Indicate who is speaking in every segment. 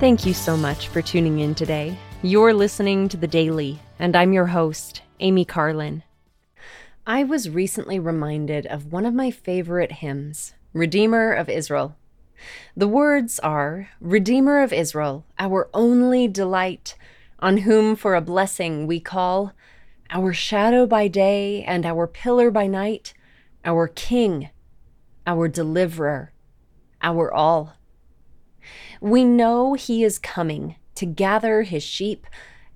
Speaker 1: Thank you so much for tuning in today. You're listening to The Daily, and I'm your host, Amy Carlin. I was recently reminded of one of my favorite hymns, Redeemer of Israel. The words are Redeemer of Israel, our only delight, on whom for a blessing we call, our shadow by day and our pillar by night, our King, our deliverer, our all. We know he is coming to gather his sheep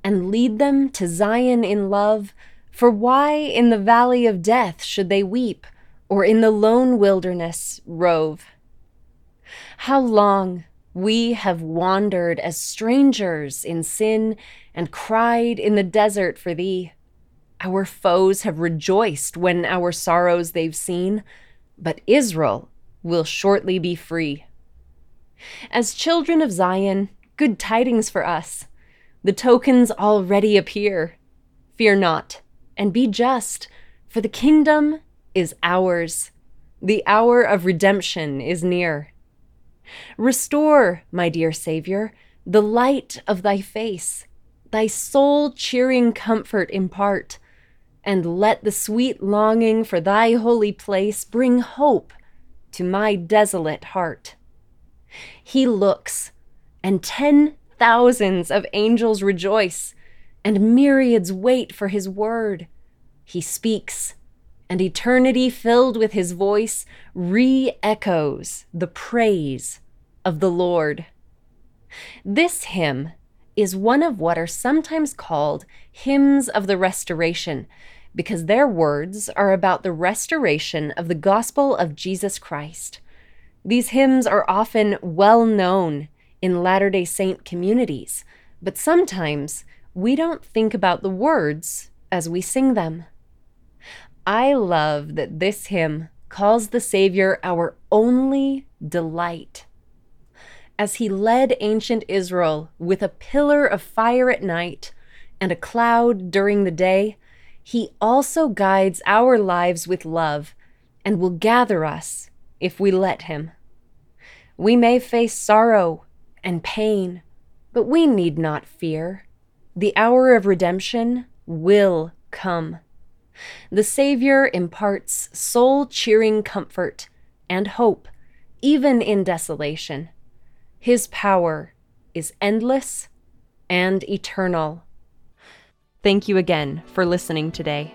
Speaker 1: and lead them to Zion in love. For why in the valley of death should they weep, or in the lone wilderness rove? How long we have wandered as strangers in sin and cried in the desert for thee. Our foes have rejoiced when our sorrows they've seen but Israel will shortly be free. As children of Zion, good tidings for us. The tokens already appear. Fear not, and be just, for the kingdom is ours. The hour of redemption is near. Restore, my dear Savior, the light of thy face, thy soul cheering comfort impart and let the sweet longing for thy holy place bring hope to my desolate heart. He looks, and ten thousands of angels rejoice, and myriads wait for his word. He speaks, and eternity filled with his voice re echoes the praise of the Lord. This hymn is one of what are sometimes called hymns of the restoration because their words are about the restoration of the gospel of Jesus Christ. These hymns are often well known in Latter day Saint communities, but sometimes we don't think about the words as we sing them. I love that this hymn calls the Savior our only delight. As he led ancient Israel with a pillar of fire at night and a cloud during the day, he also guides our lives with love and will gather us if we let Him. We may face sorrow and pain, but we need not fear. The hour of redemption will come. The Savior imparts soul cheering comfort and hope, even in desolation. His power is endless and eternal. Thank you again for listening today.